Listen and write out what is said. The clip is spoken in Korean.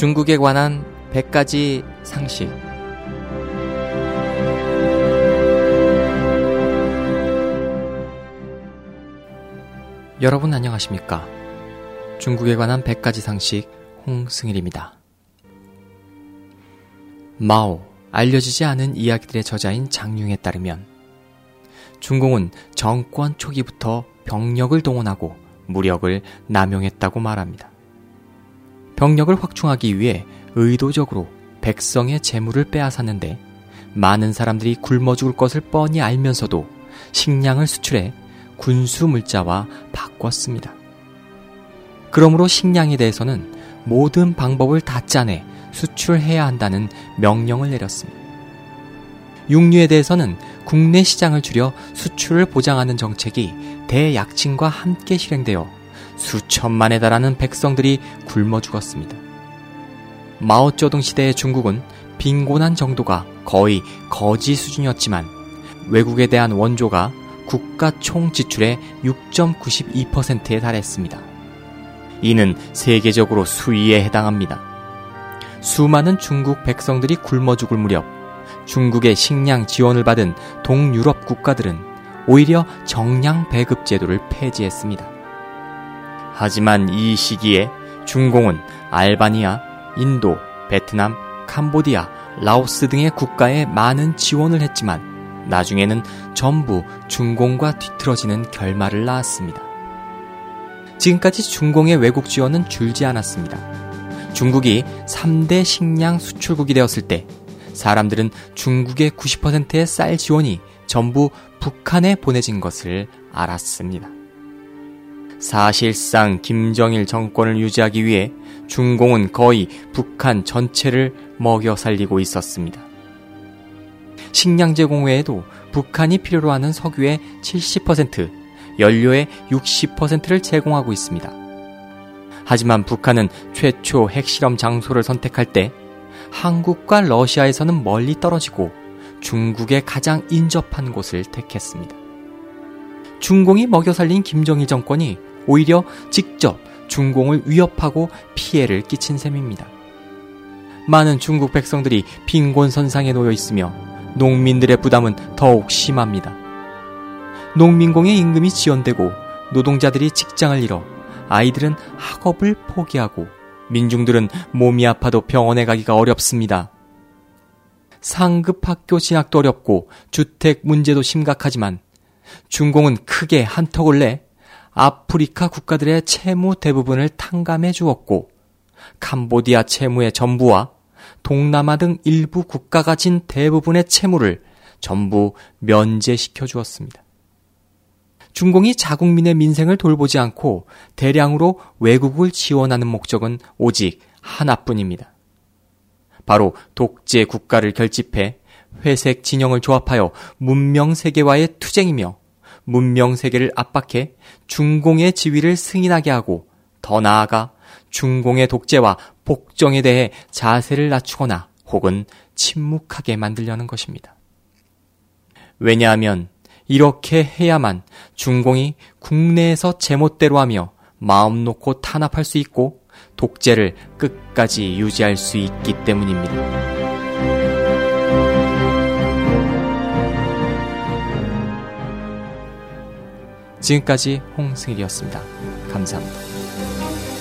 중국에 관한 100가지 상식. 여러분 안녕하십니까? 중국에 관한 100가지 상식 홍승일입니다. 마오, 알려지지 않은 이야기들의 저자인 장융에 따르면 중공은 정권 초기부터 병력을 동원하고 무력을 남용했다고 말합니다. 병력을 확충하기 위해 의도적으로 백성의 재물을 빼앗았는데 많은 사람들이 굶어 죽을 것을 뻔히 알면서도 식량을 수출해 군수 물자와 바꿨습니다. 그러므로 식량에 대해서는 모든 방법을 다 짜내 수출해야 한다는 명령을 내렸습니다. 육류에 대해서는 국내 시장을 줄여 수출을 보장하는 정책이 대약진과 함께 실행되어 수천만에 달하는 백성들이 굶어 죽었습니다. 마오쩌둥 시대의 중국은 빈곤한 정도가 거의 거지 수준이었지만 외국에 대한 원조가 국가 총 지출의 6.92%에 달했습니다. 이는 세계적으로 수위에 해당합니다. 수많은 중국 백성들이 굶어 죽을 무렵 중국의 식량 지원을 받은 동유럽 국가들은 오히려 정량 배급 제도를 폐지했습니다. 하지만 이 시기에 중공은 알바니아, 인도, 베트남, 캄보디아, 라오스 등의 국가에 많은 지원을 했지만 나중에는 전부 중공과 뒤틀어지는 결말을 낳았습니다. 지금까지 중공의 외국 지원은 줄지 않았습니다. 중국이 3대 식량 수출국이 되었을 때 사람들은 중국의 90%의 쌀 지원이 전부 북한에 보내진 것을 알았습니다. 사실상 김정일 정권을 유지하기 위해 중공은 거의 북한 전체를 먹여 살리고 있었습니다. 식량 제공 외에도 북한이 필요로 하는 석유의 70%, 연료의 60%를 제공하고 있습니다. 하지만 북한은 최초 핵실험 장소를 선택할 때 한국과 러시아에서는 멀리 떨어지고 중국에 가장 인접한 곳을 택했습니다. 중공이 먹여 살린 김정일 정권이 오히려 직접 중공을 위협하고 피해를 끼친 셈입니다. 많은 중국 백성들이 빈곤선상에 놓여 있으며 농민들의 부담은 더욱 심합니다. 농민공의 임금이 지연되고 노동자들이 직장을 잃어 아이들은 학업을 포기하고 민중들은 몸이 아파도 병원에 가기가 어렵습니다. 상급 학교 진학도 어렵고 주택 문제도 심각하지만 중공은 크게 한턱을 내 아프리카 국가들의 채무 대부분을 탕감해 주었고 캄보디아 채무의 전부와 동남아 등 일부 국가가 진 대부분의 채무를 전부 면제시켜 주었습니다. 중공이 자국민의 민생을 돌보지 않고 대량으로 외국을 지원하는 목적은 오직 하나뿐입니다. 바로 독재 국가를 결집해 회색 진영을 조합하여 문명 세계와의 투쟁이며 문명 세계를 압박해 중공의 지위를 승인하게 하고 더 나아가 중공의 독재와 복정에 대해 자세를 낮추거나 혹은 침묵하게 만들려는 것입니다. 왜냐하면 이렇게 해야만 중공이 국내에서 제멋대로 하며 마음 놓고 탄압할 수 있고 독재를 끝까지 유지할 수 있기 때문입니다. 지금까지 홍승일이었습니다. 감사합니다.